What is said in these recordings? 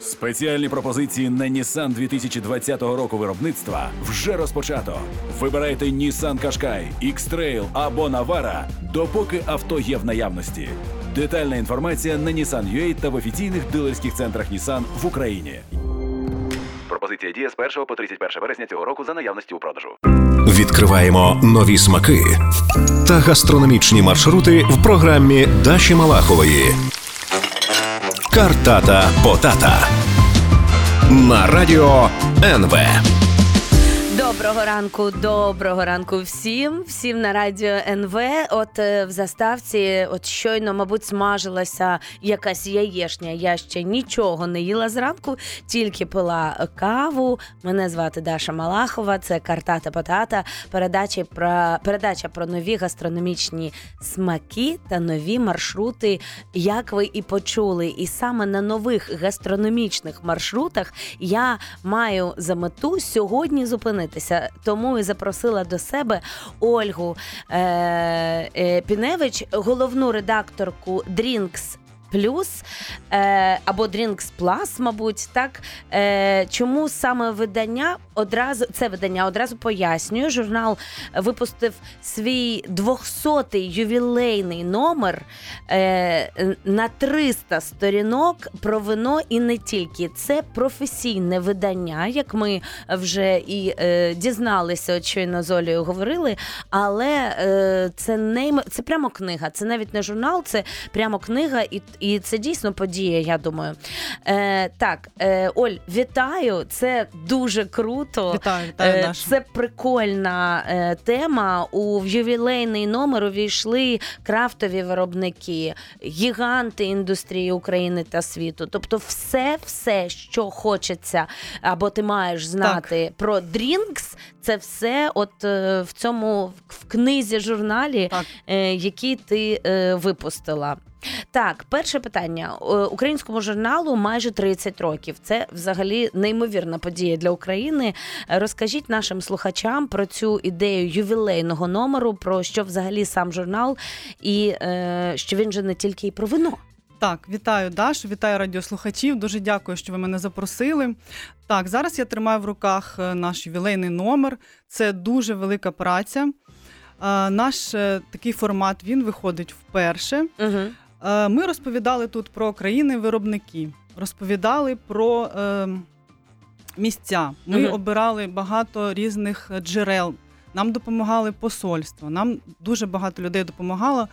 Спеціальні пропозиції на Nissan 2020 року виробництва вже розпочато. Вибирайте Nissan Qashqai, X-Trail або Navara, допоки авто є в наявності. Детальна інформація на Nissan.ua та в офіційних дилерських центрах Nissan в Україні. Пропозиція діє з 1 по 31 вересня цього року за наявності у продажу. Відкриваємо нові смаки та гастрономічні маршрути в програмі Даші Малахової. Картата Потата на радіо НВ. Доброго ранку, доброго ранку всім, всім на радіо НВ. От е, в заставці, от щойно, мабуть, смажилася якась яєшня. Я ще нічого не їла зранку, тільки пила каву. Мене звати Даша Малахова. Це картата Потата. Передача про передача про нові гастрономічні смаки та нові маршрути. Як ви і почули, і саме на нових гастрономічних маршрутах я маю за мету сьогодні зупинитися. Тому і запросила до себе Ольгу е, е, Піневич, головну редакторку Drinks Плюс е, або Drinks Plus, мабуть, так. Е, чому саме видання одразу це видання одразу пояснюю. Журнал випустив свій 200-й ювілейний номер е, на 300 сторінок про вино і не тільки. Це професійне видання, як ми вже і дізналися, от щойно з Олею говорили. Але це не це прямо книга. Це навіть не журнал, це прямо книга, і і це дійсно подія. Я думаю. Е, Так, е, Оль, вітаю! Це дуже круто. Вітаю, вітаю, Е, Це прикольна е, тема. У ювілейний номер увійшли крафтові виробники, гіганти індустрії України та світу. Тобто, все, все, що хочеться, або ти маєш знати про Дрінкс, це все от е, в цьому в книзі журналі, Так. е, який ти е, випустила. Так, перше питання. Е, Українському журналу майже 30 років. Це взагалі неймовірна подія для України. Розкажіть нашим слухачам про цю ідею ювілейного номеру, про що взагалі сам журнал, і е, що він же не тільки і про вино. Так, вітаю Дашу, вітаю радіослухачів. Дуже дякую, що ви мене запросили. Так, зараз я тримаю в руках е, наш ювілейний номер. Це дуже велика праця. Наш такий формат він виходить вперше. Угу. Е, Ми розповідали тут про країни-виробники, розповідали про е, місця. Ми Мгм. обирали багато різних джерел. Нам допомагали посольства. Нам дуже багато людей допомагало.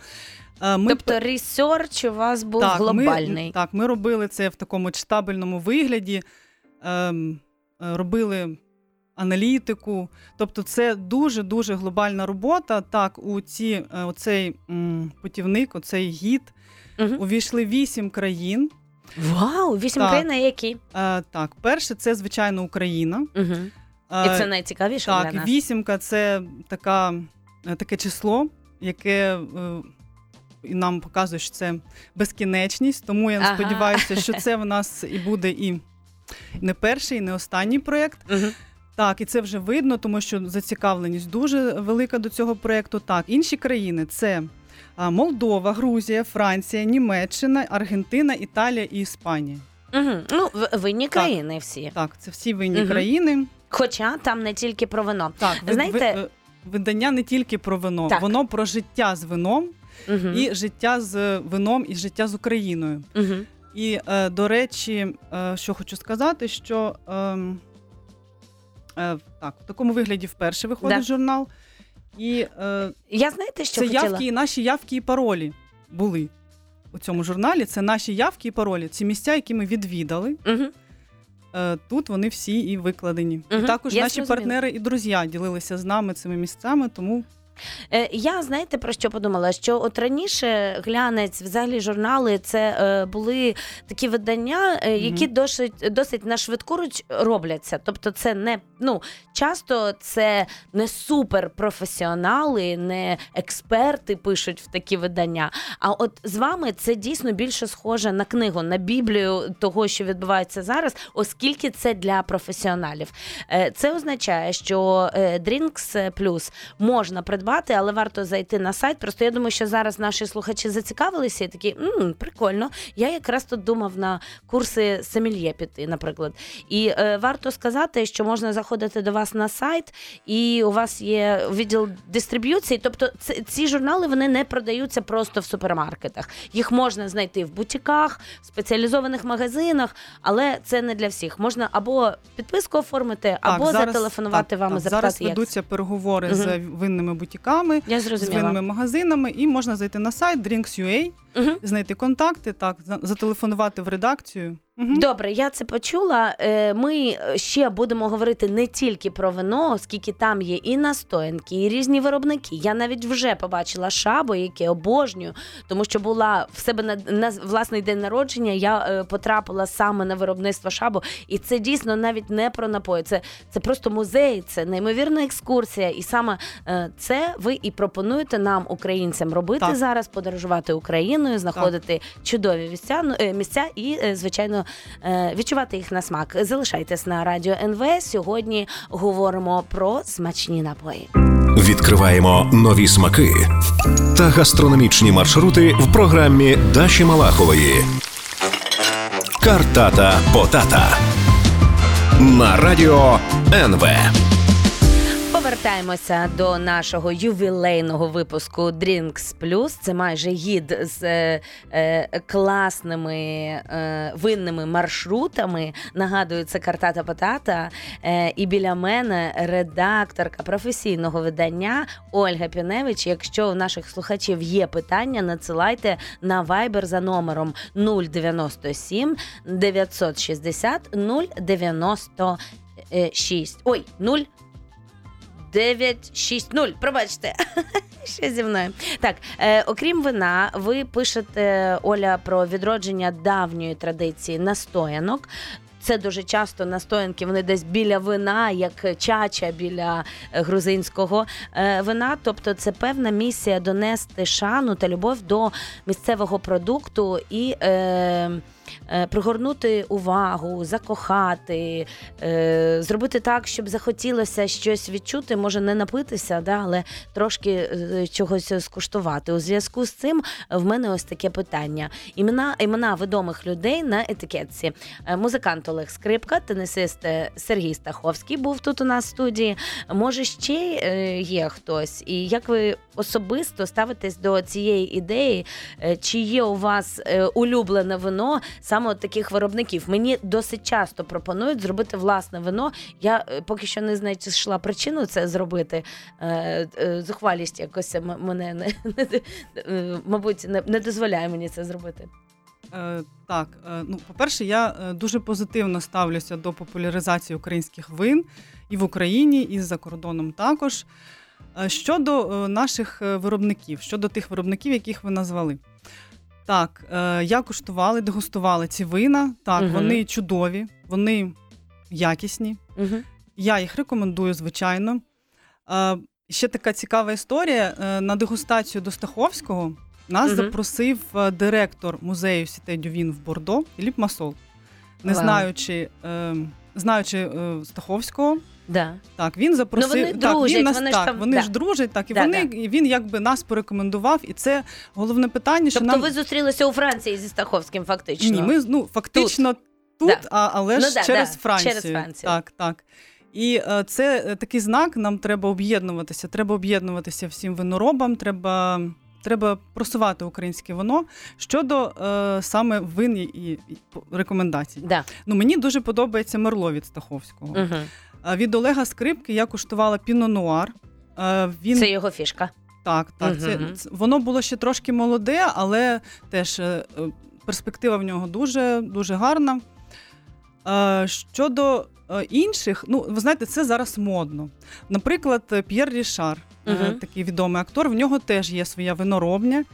Е, Ми Тобто research у вас був глобальний. Ми, так, ми робили це в такому читабельному вигляді, ем, робили аналітику. Тобто, це дуже дуже глобальна робота. Так, у ці, оцей м, путівник, оцей гід, Мгм. увійшли вісім країн. Вау, вісім Так. країн, а які? Е, так, перше, це звичайно Україна. Угу. Е, І це найцікавіше так, для нас. вісімка це така, е, таке число, яке. е, І нам показує, що це безкінечність, тому я Ага. сподіваюся, що це в нас і буде і не перший, і не останній проєкт. Мгм. Так, і це вже видно, тому що зацікавленість дуже велика до цього проєкту. Так, інші країни це Молдова, Грузія, Франція, Німеччина, Аргентина, Італія і Іспанія. Угу. Ну, винні країни всі. Так, це всі винні Мгм. країни. Хоча там не тільки про вино. Так, ви- Знаєте- ви- е, видання не тільки про вино, Так. воно про життя з вином Угу. і життя з вином, і життя з Україною. Угу. І е, до речі, е, що хочу сказати, що ем, е, так, в такому вигляді вперше виходить Да. журнал. І е, Я знаєте, що це хотіла? явки, і наші явки і паролі були у цьому журналі. Це наші явки і паролі. Ці місця, які ми відвідали. Угу. Тут вони всі і викладені. Угу. І також я наші зрозуміла. партнери і друзі ділилися з нами цими місцями, тому я знаєте про що подумала? Що от раніше глянець, взагалі журнали, це е, були такі видання, е, які Мгм. досить досить на швидку руч робляться. Тобто, це не ну часто це не суперпрофесіонали, не експерти пишуть в такі видання. А от з вами це дійсно більше схоже на книгу, на біблію того, що відбувається зараз, оскільки це для професіоналів. Е, Це означає, що е, Drinks Plus можна придбати придбати, але варто зайти на сайт. Просто я думаю, що зараз наші слухачі зацікавилися і такі м прикольно. Я якраз тут думав на курси Семільє піти, наприклад. І е, варто сказати, що можна заходити до вас на сайт, і у вас є відділ дистриб'юції. Тобто, ц- ці журнали вони не продаються просто в супермаркетах. Їх можна знайти в бутіках, в спеціалізованих магазинах, але це не для всіх. Можна або підписку оформити, або зараз- зателефонувати так, вам і так, запитати, Зараз як ведуться переговори з винними бутіками, я з зрозуміла. винними магазинами, і можна зайти на сайт Drinks.ua, Мгм. знайти контакти, так, за- зателефонувати в редакцію. Добре, я це почула. Е, Ми ще будемо говорити не тільки про вино, оскільки там є і настоянки, і різні виробники. Я навіть вже побачила шабо, яке обожнюю, тому що була в себе на, на власний день народження. Я е, потрапила саме на виробництво шабо, і це дійсно навіть не про напої. Це, це просто музей, це неймовірна екскурсія. І саме е, це ви і пропонуєте нам, українцям, робити Так. зараз, подорожувати Україною, знаходити чудові місця, ну, е, місця і, е, звичайно, е, відчувати їх на смак. Залишайтесь на радіо НВ. Сьогодні говоримо про смачні напої. Відкриваємо нові смаки та гастрономічні маршрути в програмі Даші Малахової. Картата Потата на радіо НВ. Повертаємося до нашого ювілейного випуску Drinks Plus. Це майже гід з е, е, класними е, винними маршрутами. Нагадую, це картата Потата. Е, і біля мене редакторка професійного видання Ольга Піневич. Якщо у наших слухачів є питання, надсилайте на Viber за номером 097 960 096. Ой, 0 960. Пробачте. Ще зі мною. Так, е, окрім вина, ви пишете Оля про відродження давньої традиції настоянок. Це дуже часто настоянки, вони десь біля вина, як чача біля е, грузинського е, вина. Тобто, це певна місія донести шану та любов до місцевого продукту і. Е, Пригорнути увагу, закохати, е, зробити так, щоб захотілося щось відчути, може не напитися, да, але трошки е, чогось скуштувати. У зв'язку з цим в мене ось таке питання: імена імена відомих людей на етикетці. Е, Музикант Олег Скрипка, тенісист е, Сергій Стаховський був тут у нас в студії. Може, ще е, є хтось? І як ви особисто ставитесь до цієї ідеї? Е, Чи є у вас е, улюблене вино саме от таких виробників? Мені досить часто пропонують зробити власне вино. Я е, поки що не знайшла причину це зробити. Е, е, Зухвалість якось мене не, не мабуть не, не дозволяє мені це зробити. Е, так, е, ну, по-перше, я дуже позитивно ставлюся до популяризації українських вин і в Україні, і за кордоном також. Щодо наших виробників, щодо тих виробників, яких ви назвали. Так, е, я куштувала, дегустувала ці вина. Так, Мгм. вони чудові, вони якісні. Угу. Я їх рекомендую, звичайно. Е, Ще така цікава історія. Е, На дегустацію до Стаховського нас Мгм. запросив е, директор музею Сіте Дювін в Бордо Філіп Масол. Не Вау. знаючи, е, знаючи е, Стаховського, Да. так він запросив. Ну, вони так, дружать, він нас, вони ж там- вони да. ж дружать, так і Да, вони да. і він якби нас порекомендував. І це головне питання, що Тобто нам ви зустрілися у Франції зі Стаховським, фактично. ні, ми ну фактично тут, Да. а, але Ну ж да, через, да, Францію. через Францію. Так, так. І е, це е, такий знак. Нам треба об'єднуватися. Треба об'єднуватися всім виноробам. Треба, треба просувати українське вино щодо е, саме вин і, і рекомендацій. Да. Ну мені дуже подобається мерло від Стаховського. Угу. Від Олега Скрипки я куштувала Піно Нуар. Е, Він Це його фішка. так, так. Це, Мгм. це- воно було ще трошки молоде, але теж е, е, перспектива в нього дуже, дуже гарна. Е, Щодо е, інших, ну ви знаєте, це зараз модно. Наприклад, е, П'єр Рішар, Мгм. такий відомий актор, в нього теж є своя виноробня.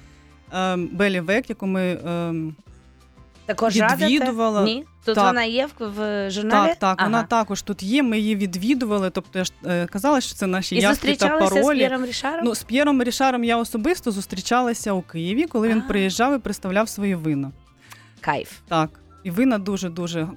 е, Белі Век, яку ми е, Також Відвідувала. радите? Ні? Тут Так. вона є в, журналі? так, так, вона також тут є. Ми її відвідували. Тобто я ж е, казала, що це наші І явки та зустрічалися з. П'єром Рішаром? Ну, з П'єром Рішаром я особисто зустрічалася у Києві, коли він А. приїжджав і представляв свої вина. Кайф. Так, і вина дуже дуже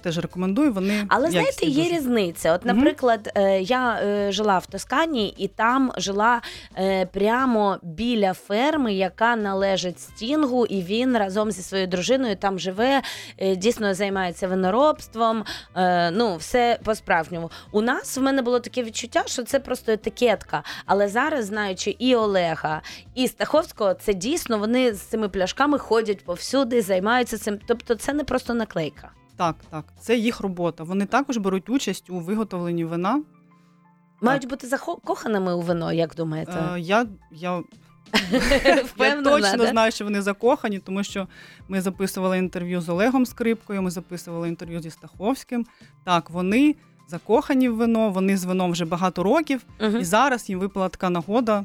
теж рекомендую. Вони Але знаєте, є дуже. різниця. От, наприклад, е, я е, жила в Тоскані, і там жила е, прямо біля ферми, яка належить Стінгу, і він разом зі своєю дружиною там живе, е, дійсно займається виноробством. е, Ну, все по-справжньому. У нас в мене було таке відчуття, що це просто етикетка. Але зараз, знаючи і Олега, і Стаховського, це дійсно вони з цими пляшками ходять повсюди, займаються цим. Тобто, це не просто наклейка. Так, так, це їх робота. Вони також беруть участь у виготовленні вина. Мають бути закоханими у вино, як думаєте? Е, я, я Я точно да? знаю, що вони закохані, тому що ми записували інтерв'ю з Олегом Скрипкою, ми записували інтерв'ю зі Стаховським. Так, вони закохані в вино, вони з вином вже багато років, Мгм. і зараз їм випала така нагода.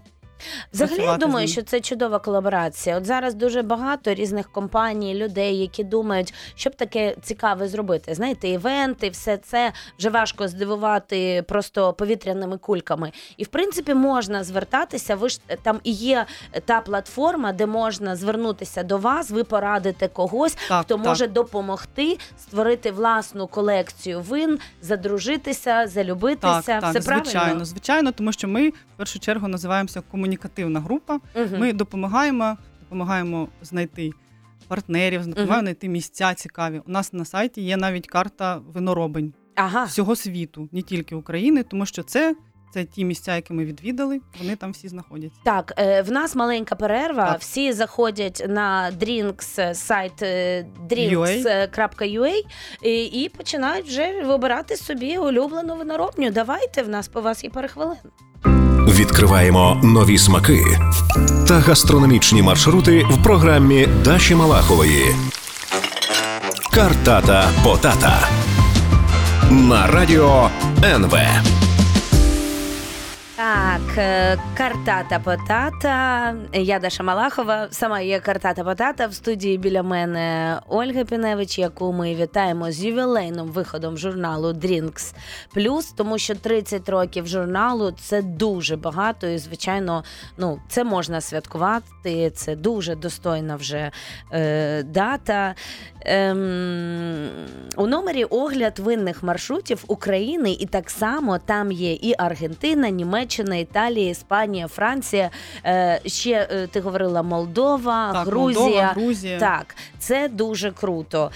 Взагалі, я думаю, що це чудова колаборація. От зараз дуже багато різних компаній, людей, які думають, що б таке цікаве зробити. Знаєте, івенти, все це вже важко здивувати просто повітряними кульками. І в принципі можна звертатися. Ви ж там і є та платформа, де можна звернутися до вас, ви порадите когось, Так, хто так. може допомогти створити власну колекцію вин, задружитися, залюбитися. Так, так, все звичайно, правильно. звичайно, звичайно, тому що ми в першу чергу називаємося комунікативна група. Мгм. Ми допомагаємо, допомагаємо знайти партнерів, допомагаємо знайти місця цікаві. У нас на сайті є навіть карта виноробень Ага. всього світу, не тільки України, тому що це, це ті місця, які ми відвідали, вони там всі знаходяться. Так, е, в нас маленька перерва. Так. Всі заходять на Drinks, е, сайт е, drinks.ua і, і починають вже вибирати собі улюблену виноробню. Давайте в нас по вас є перехвилин. Відкриваємо нові смаки та гастрономічні маршрути в програмі Даші Малахової. Картата Потата на радіо НВ. Так, е, картата потата. Я Даша Малахова. Сама є картата потата. В студії біля мене Ольга Піневич, яку ми вітаємо з ювілейним виходом журналу Drinks Plus, тому що 30 років журналу це дуже багато, і звичайно, ну це можна святкувати. Це дуже достойна вже е, дата. Ем, у номері огляд винних маршрутів України, і так само там є і Аргентина, Німеччина, Італія, Іспанія, Франція. Е, ще е, ти говорила Молдова, Так, Грузія. Молдова, Грузія. Так, це дуже круто.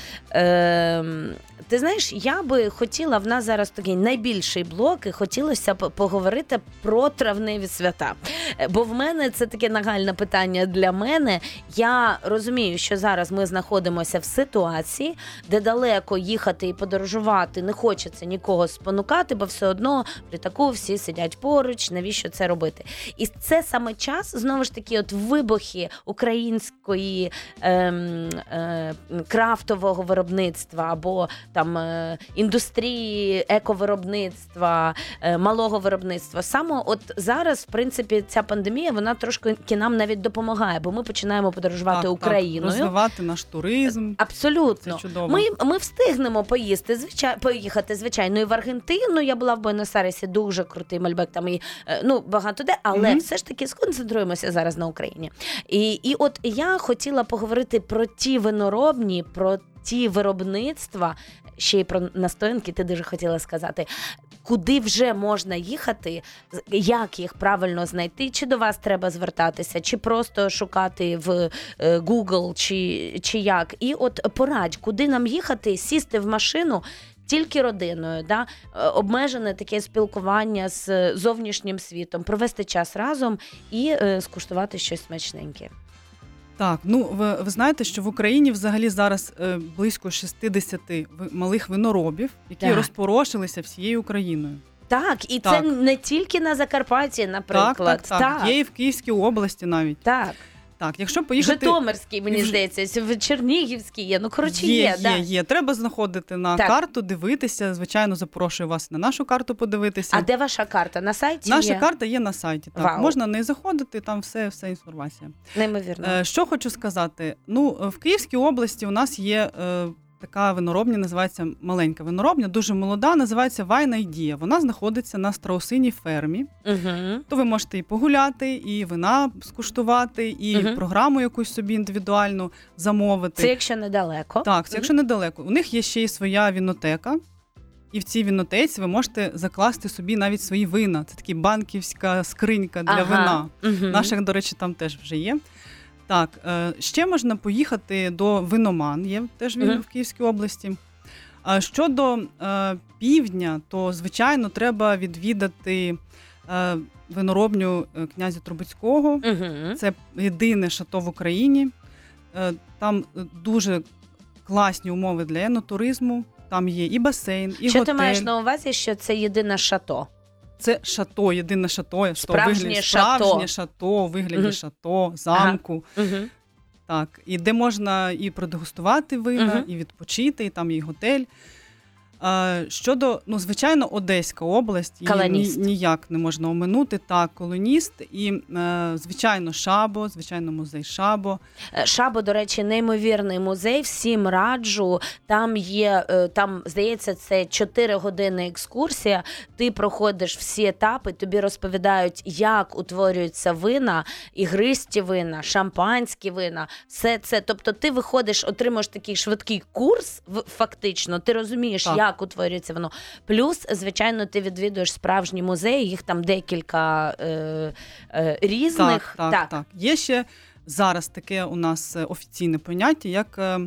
Ти знаєш, я би хотіла, в нас зараз такий найбільший блок, і хотілося б поговорити про травневі свята. Е, Бо в мене це таке нагальне питання для мене. Я розумію, що зараз ми знаходимося в ситуації, де далеко їхати і подорожувати не хочеться нікого спонукати, бо все одно в літаку всі сидять поруч. Навіщо це робити? І це саме час знову ж таки, от вибухи української ем, е, крафтового виробництва або там е, індустрії ековиробництва, е, малого виробництва. Саме от зараз, в принципі, ця пандемія вона трошки нам навіть допомагає, бо ми починаємо подорожувати Так, так, розвивати наш туризм. Абсолютно. Це чудово. Ми, ми встигнемо поїсти, звичай, поїхати, звичайно, і в Аргентину. Я була в Буенос-Айресі, дуже крутий мальбек, там і е, ну, багато де, але Мгм. все ж таки сконцентруємося зараз на Україні. І, і от я хотіла поговорити про ті виноробні, про ті виробництва, ще й про настоянки, ти дуже хотіла сказати. Куди вже можна їхати, як їх правильно знайти, чи до вас треба звертатися, чи просто шукати в е, Google, чи, чи як. І от порадь, куди нам їхати, сісти в машину. Тільки родиною, да? е, обмежене таке спілкування з е, зовнішнім світом, провести час разом і скуштувати щось смачненьке. Так, ну ви, ви знаєте, що в Україні взагалі зараз е, близько 60 ви- малих виноробів, які Так. розпорошилися всією Україною. Так, і Так. це не тільки на Закарпатті, наприклад. Так, так, так. Є і в Київській області навіть. так. Так, якщо поїхати. Житомирський, мені Вже- здається, в Чернігівський є. Ну, коротше, є. є, є, да. є. Треба знаходити на Так. карту, дивитися. Звичайно, запрошую вас на нашу карту подивитися. А де ваша карта? На сайті? Наша є? карта є на сайті. Так, Вау. можна не заходити, там все, все інформація. Неймовірно. Е, що хочу сказати? Ну, в Київській області у нас є е, така виноробня, називається маленька виноробня, дуже молода, називається Wine Idea. Вона знаходиться на страусиній фермі. Угу. То ви можете і погуляти, і вина скуштувати, і Мгм. програму якусь собі індивідуальну замовити. Це якщо недалеко. Так, це якщо недалеко. У них є ще й своя вінотека. І в цій вінотеці ви можете закласти собі навіть свої вина. Це така банківська скринька для вина. Угу. Наших, до речі, там теж вже є. Так, е, ще можна поїхати до Виноман, є теж він Мгм. в Київській області. А щодо е, півдня, то звичайно треба відвідати е, виноробню князя Трубецького. Угу. Це єдине шато в Україні. Там дуже класні умови для енотуризму. Там є і басейн, і Що готель. ти маєш на увазі, що це єдине шато? Це шато, єдине шато. що Справжнє вигляді, шато. Справжнє шато вигляді Мгм. шато, замку. Угу. Так, і де можна і продегустувати вина, Мгм. і відпочити, і там і готель. Щодо, ну, звичайно, Одеська область, її ніяк не можна оминути. Так, колоніст, і, е, звичайно, Шабо, звичайно, музей Шабо. Е, Шабо, до речі, неймовірний музей. Всім раджу. Там є, е, там здається, це 4 години екскурсія. Ти проходиш всі етапи, тобі розповідають, як утворюються вина, ігристі вина, шампанські вина. Все це. Тобто, ти виходиш, отримуєш такий швидкий курс, фактично. Ти розумієш, Так. утворюється воно. Плюс, звичайно, ти відвідуєш справжні музеї. Їх там декілька е, е, різних. Так, так, так, Є ще зараз таке у нас е, офіційне поняття, як е,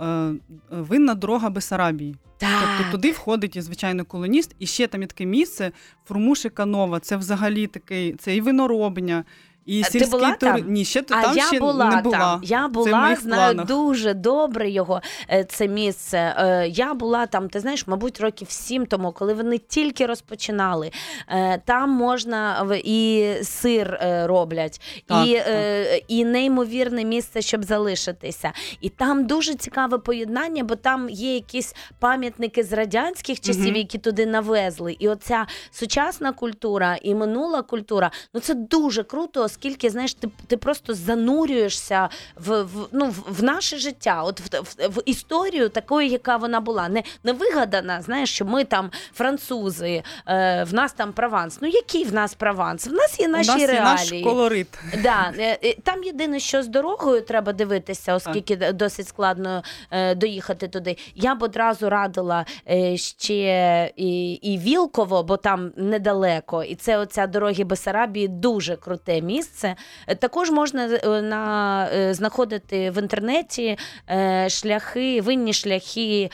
е, винна дорога Бесарабії. Так. Тобто туди входить і звичайно колоніст, і ще там є таке місце Фурмушика Нова. Це взагалі такий, це і виноробня, і ти сільський була тури- там? Ні, ще А там я ще була не була. там. Я була, знаю планах. дуже добре його е, це місце. Е, Я була там, ти знаєш, мабуть, років сім тому, коли вони тільки розпочинали. Е, Там можна і сир роблять, Так, і, так. і неймовірне місце, щоб залишитися. І там дуже цікаве поєднання, бо там є якісь пам'ятники з радянських часів, Мгм. які туди навезли. І оця сучасна культура і минула культура, ну це дуже круто, оскільки знаєш, ти, ти просто занурюєшся в, в, ну, в, в наше життя, от в, в, в історію такою, яка вона була. Не, не вигадана, знаєш, що ми там французи, е, в нас там прованс. Ну який в нас прованс? В нас є наші У нас є реалії. наш колорит. Да, е, е, там єдине, що з дорогою треба дивитися, оскільки д- досить складно е, доїхати туди. Я б одразу радила е, ще і, і Вілково, бо там недалеко. І це оця дороги Бесарабії дуже круте місце. Е, Також можна е, на, е, знаходити в інтернеті шляхи, винні шляхи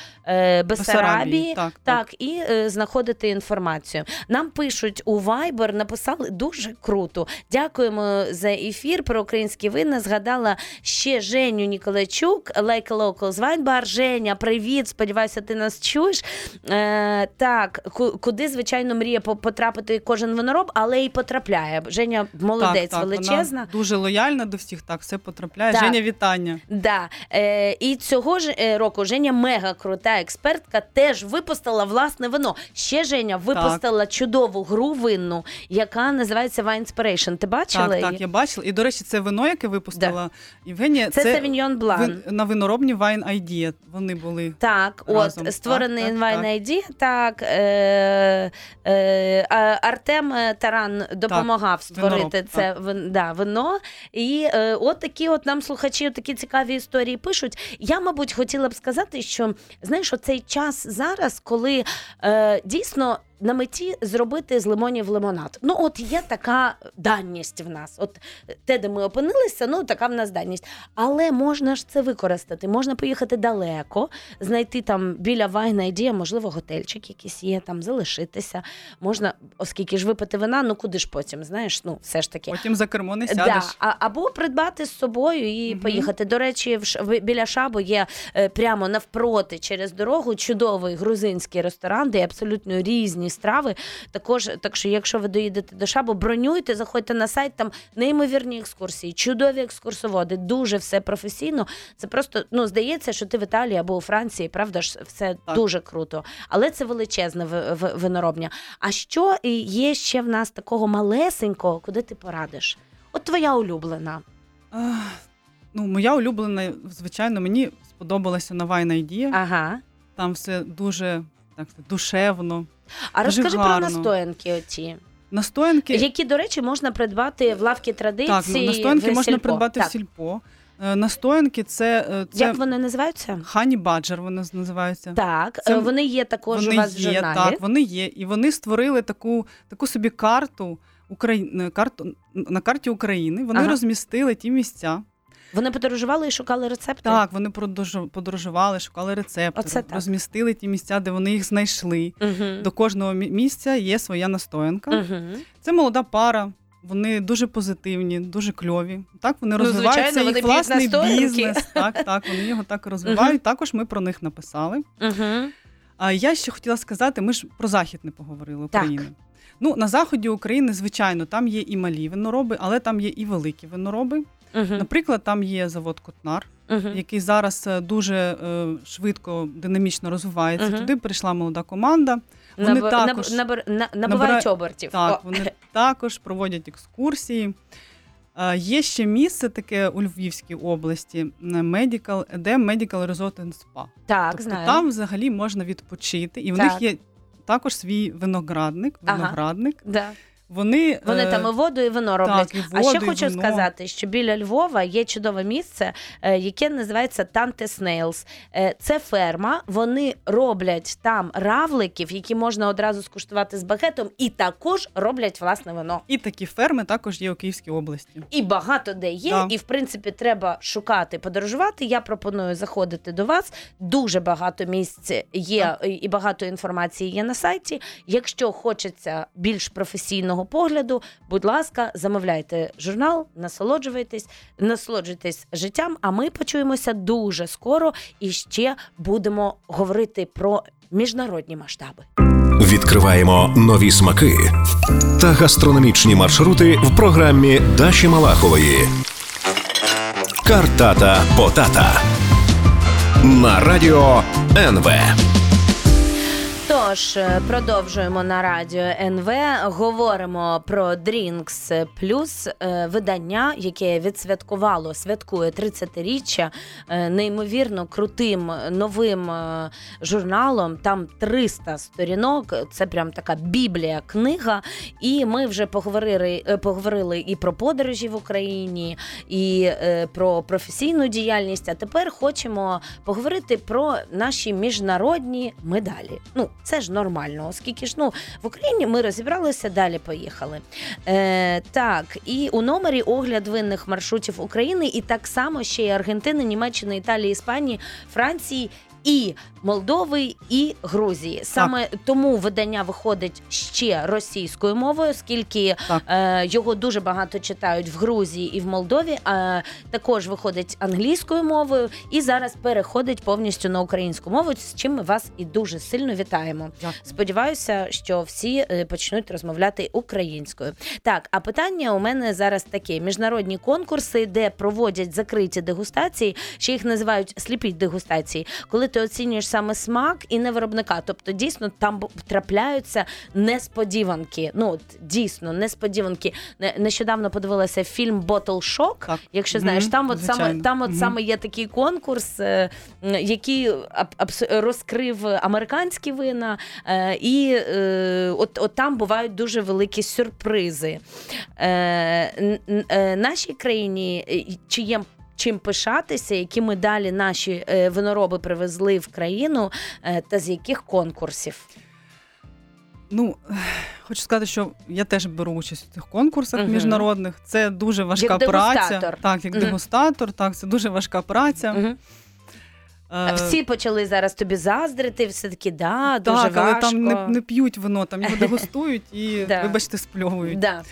Бесарабії. Так, так. Так, і знаходити інформацію. Нам пишуть у Viber, написали дуже круто. Дякуємо за ефір про українські вина. Згадала ще Женю Ніколайчук, Like Local з Bar. Женя, привіт! Сподіваюся, ти нас чуєш. Е, так, куди, звичайно, мріє потрапити кожен винороб, але і потрапляє. Женя молодець, так, так, величезна. Вона дуже лояльна до всіх, так, все потрапляє. Так. Женя, вітання. Да. Е, і цього ж е, року Женя мега крута експертка, теж випустила власне вино. Ще Женя випустила чудову гру винну, яка називається Wine Inspiration. Ти бачила Так, так, я бачила. І, до речі, це вино, яке випустила Євгенія, Це, Савіньйон Блан. вин- на виноробні Wine Idea. Вони були. Так, Разом. от створений Так, так, Invine так. Так е, е, Артем Таран допомагав створити винороб, це да, вино. І е, от такі от нам слухачі такі цікаві історії пишуть. Я, мабуть, хотіла б сказати, що знаєш, оцей час зараз, коли е, дійсно. На меті зробити з лимонів лимонад. Ну, от є така даність в нас. От те, де ми опинилися, ну така в нас даність. Але можна ж це використати. Можна поїхати далеко, знайти там біля Вайна ідея, можливо, готельчик якийсь є, там залишитися. Можна, оскільки ж випити вина, ну куди ж потім, знаєш, ну все ж таки. Потім за кермо не Да, сядеш. а, або придбати з собою і Мгм. поїхати. До речі, в- біля Шабу є е, прямо навпроти через дорогу чудовий грузинський ресторан, де абсолютно різні страви. Також, так що, якщо ви доїдете до Шабу, бронюйте, заходьте на сайт, там неймовірні екскурсії, чудові екскурсоводи, дуже все професійно. Це просто ну здається, що ти в Італії або у Франції, правда ж, все Так. дуже круто. Але це ви- виноробня. А що є ще в нас такого малесенького, куди ти порадиш? От твоя улюблена. Ну, моя улюблена, звичайно, мені сподобалася нова. Ага. Там все дуже так душевно. А Дуже розкажи гарно. про настоянки оці, Настоянки які, до речі, можна придбати в лавці традиції. так, настоянки в можна сільпо. придбати так. в сільпо. Е, Настоянки це, е, це Як вони називаються? хані баджер, вони називаються. Так, Це е, вони є також вони у вас в є, журналі. так, вони є. І вони створили таку, таку собі карту України, карту на карті України. Вони Ага. розмістили ті місця. Вони подорожували і шукали рецепти. Так, вони подорожували, шукали рецепти, Оце так. розмістили ті місця, де вони їх знайшли. Угу. До кожного місця є своя настоянка. Угу. Це молода пара. Вони дуже позитивні, дуже кльові. Так вони Ну, вони їх власний бізнес. Так, так, вони його так розвивають. Також ми про них написали. Угу. А я ще хотіла сказати: ми ж про захід не поговорили Так. України. Ну на заході України, звичайно, там є і малі винороби, але там є і великі винороби. Угу. Наприклад, там є завод Котнар, Угу. який зараз е, дуже е, швидко, динамічно розвивається. Мгм. Туди прийшла молода команда. Вони Наб... також наб... наб... набирають- обертів. Так, О. вони також проводять екскурсії. Е, Є ще місце таке у Львівській області, Medical, де Medical Resort and Spa. так тобто знаю. там взагалі можна відпочити, і в Так. них є також свій виноградник. Ага. виноградник. Да. Вони, Вони е, там і воду, і вино роблять. і а ще і хочу вино. сказати, що біля Львова є чудове місце, е, яке називається Танте Snails. Е, Це ферма. Вони роблять там равликів, які можна одразу скуштувати з багетом, і також роблять власне вино. і такі ферми також є у Київській області. І багато де є, Да. і в принципі треба шукати, подорожувати. Я пропоную заходити до вас. Дуже багато місць є і багато інформації є на сайті. Якщо хочеться більш професійного погляду, будь ласка, замовляйте журнал, насолоджуйтесь, насолоджуйтесь життям. А ми почуємося дуже скоро і ще будемо говорити про міжнародні масштаби. Відкриваємо нові смаки та гастрономічні маршрути в програмі Даші Малахової. Картата Потата на радіо НВ. Тож е, продовжуємо на радіо НВ. Говоримо про Drinks Plus, е, видання, яке відсвяткувало, святкує 30-річчя е, неймовірно крутим новим журналом. Там 300 сторінок. Це прям така біблія книга. І ми вже поговорили, поговорили і про подорожі в Україні, і про професійну діяльність. А тепер хочемо поговорити про наші міжнародні медалі. Ну, це ж нормально, оскільки ж ну в Україні ми розібралися, далі поїхали. Е, так, і у номері огляд винних маршрутів України, і так само ще й Аргентини, Німеччини, Італії, Іспанії, Франції. І Молдови, і Грузії. Саме тому видання виходить ще російською мовою, оскільки е, його дуже багато читають в Грузії і в Молдові. А також виходить англійською мовою і зараз переходить повністю на українську мову, з чим ми вас і дуже сильно вітаємо. Дякую. Сподіваюся, що всі е, почнуть розмовляти українською. Так, а питання у мене зараз таке: міжнародні конкурси, де проводять закриті дегустації, ще їх називають сліпі дегустації, коли ти оцінюєш саме смак і не виробника. Тобто, дійсно там трапляються несподіванки. Ну от дійсно несподіванки. Не- Нещодавно подивилася фільм Bottle Shock. Так. Якщо знаєш, там от саме там, от Мгм. саме є такий конкурс, е, який розкрив американські вина, е, і е, от, от там бувають дуже великі сюрпризи. Нашій країні чи є. Чим пишатися, які медалі наші е, винороби привезли в країну, е, та з яких конкурсів? Ну хочу сказати, що я теж беру участь у цих конкурсах Мгм. міжнародних. Це дуже важка Як праця. дегустатор. Так, як Мгм. дегустатор, так, це дуже важка праця. Мгм. Е, Всі почали зараз тобі заздрити, все таки да, дуже так, але там не, не п'ють вино, там його дегустують і, вибачте, спльовують. Да.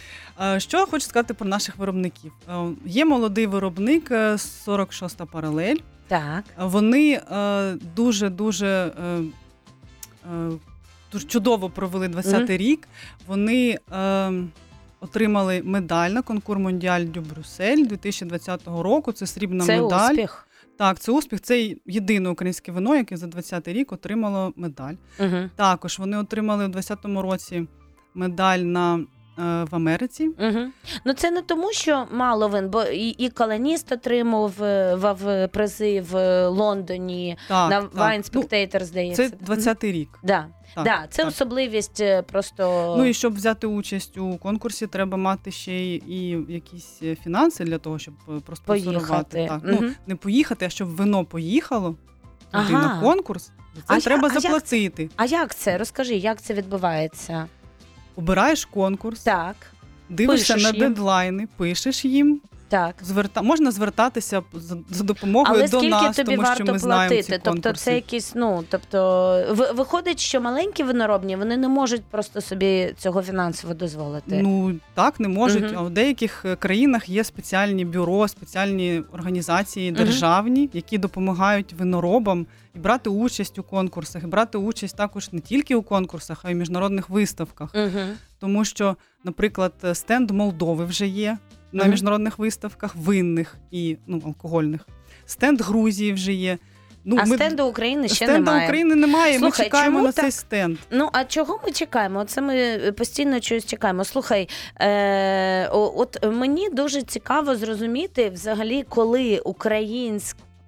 Е, Що я хочу сказати про наших виробників? Е, Є молодий виробник е, 46-та паралель. Так. Вони дуже дуже. е, е, чудово провели 20-й рік. Вони е, отримали медаль на конкур Мондіаль дю Брюссель 2020 року. Це срібна Це медаль. успіх. Так, це успіх. Це єдине українське вино, яке за 20-й рік отримало медаль. Угу. Також вони отримали у 2020 році медаль на в Америці. Угу. Ну це не тому, що мало вин, бо і, і колоніст отримав е, в призи в Лондоні Так, на. Wine Spectator, Ну, здається. це 20-й рік. Да. Так, да, це так. особливість е, просто. Ну і щоб взяти участь у конкурсі, треба мати ще й і якісь е, фінанси для того, щоб е, проспонсорувати. Поїхати. Так. Ну, не поїхати, а щоб вино поїхало Ага. на конкурс, це А я- треба а як- А як це? Розкажи, як це відбувається? Обираєш конкурс, Так, дивишся пишеш на їм. дедлайни, пишеш їм. Так. Зверта... Можна звертатися за, допомогою Але до скільки нас, тобі тому що варто ми знаємо платити? ці тобто, конкурси. це якісь, ну тобто, ви- виходить, що маленькі виноробні вони не можуть просто собі цього фінансово дозволити. Ну так не можуть. Мгм. А в деяких е, країнах є спеціальні бюро, спеціальні організації Мгм. державні, які допомагають виноробам і брати участь у конкурсах, і брати участь також не тільки у конкурсах, а й в міжнародних виставках. Угу. Тому що, наприклад, е, стенд Молдови вже є на міжнародних виставках, винних і ну, алкогольних. Стенд Грузії вже є. Ну, а стенду України ще стенду немає. України немає. Слухай, ми чекаємо чому на цей стенд. Ну а чого ми чекаємо? Це ми е, постійно чогось чекаємо. Слухай, е, от мені дуже цікаво зрозуміти взагалі, коли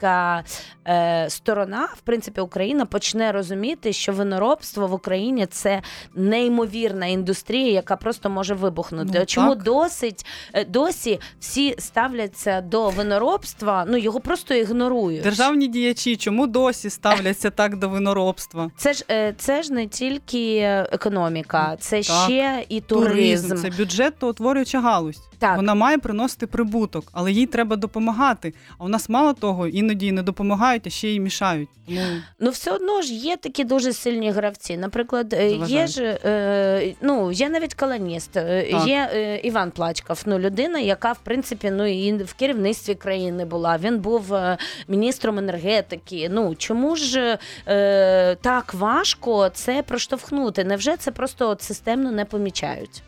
українська. Е, сторона, в принципі, Україна почне розуміти, що виноробство в Україні це неймовірна індустрія, яка просто може вибухнути. Ну, Чому так. досить е, досі всі ставляться до виноробства? Ну його просто ігнорують. Державні діячі чому досі ставляться так до виноробства? Це ж е, це ж не тільки економіка, це Так. ще і туризм. Туризм це бюджетоутворююча галузь. Так. Вона має приносити прибуток, але їй треба допомагати. А у нас мало того, іноді не допомагають, а ще й мішають. Тому Ну все одно ж є такі дуже сильні гравці. Наприклад, е, є ж е, ну є навіть колоніст, е, Так. є е, Іван Плачков, ну людина, яка в принципі ну і в керівництві країни була. Він був е, міністром енергетики. Ну чому ж е, так важко це проштовхнути? Невже це просто от системно не помічають?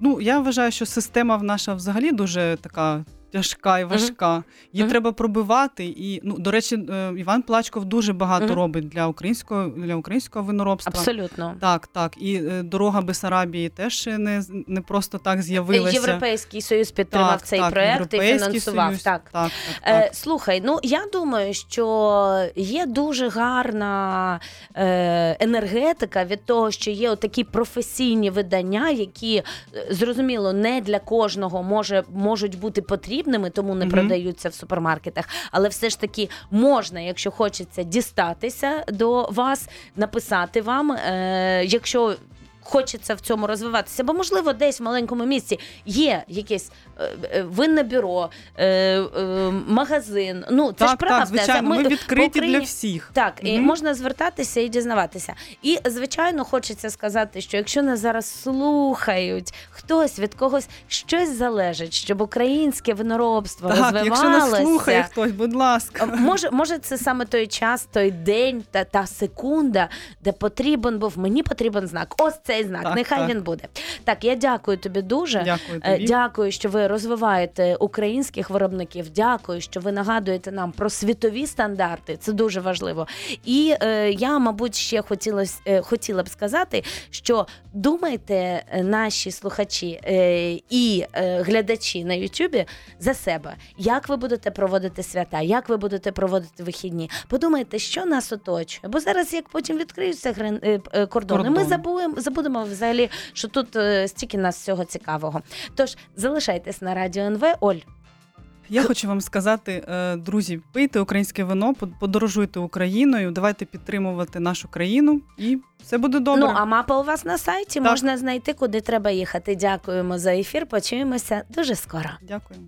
ну я вважаю, що система в наша взагалі дуже така. Тяжка і важка, її треба пробивати. І ну до речі, е, Іван Плачков дуже багато робить для українського для українського виноробства. Абсолютно. Так, так. І е, дорога Бесарабії теж не, не просто так з'явилася. Європейський союз підтримав Так, цей так, проект і фінансував. Союз. Так. так, так, Е, слухай, ну я думаю, що є дуже гарна е, енергетика від того, що є такі професійні видання, які е, зрозуміло не для кожного може можуть бути потрібними, тому не Мгм. продаються в супермаркетах. Але все ж таки можна, якщо хочеться дістатися до вас, написати вам, е, якщо. Хочеться в цьому розвиватися, бо можливо десь в маленькому місці є якесь е, е, винне бюро, е, е, магазин. Ну це ж правда. так, звичайно, ми, Ми- відкриті Україні- для всіх. Так, і можна звертатися і дізнаватися. І звичайно, хочеться сказати, що якщо нас зараз слухають, хтось від когось щось залежить, щоб українське виноробство Так, розвивалося. якщо нас слухає хтось, будь ласка. Може, може, це саме той час, той день та та секунда, де потрібен був мені потрібен знак. Ось цей знак. Так, Нехай так. він буде. Так, я дякую тобі дуже. Дякую Е, тобі. Дякую, що ви розвиваєте українських виробників. Дякую, що ви нагадуєте нам про світові стандарти. Це дуже важливо. І е, я, мабуть, ще хотіла, е, хотіла б сказати, що думайте, е, наші слухачі е, і е, глядачі на Ютубі за себе, як ви будете проводити свята, як ви будете проводити вихідні. Подумайте, що нас оточує. Бо зараз, як потім відкриються кордони, ми Кордони. забудемо, забудемо взагалі, що тут е, стільки нас всього цікавого. Тож залишайтесь на радіо НВ. Оль, Я хочу вам сказати, е, друзі, пийте українське вино, подорожуйте Україною, давайте підтримувати нашу країну, і все буде добре. ну а мапа у вас на сайті Так. можна знайти, куди треба їхати. Дякуємо за ефір. Почуємося дуже скоро. Дякую.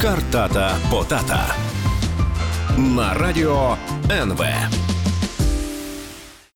Картата Потата на радіо НВ.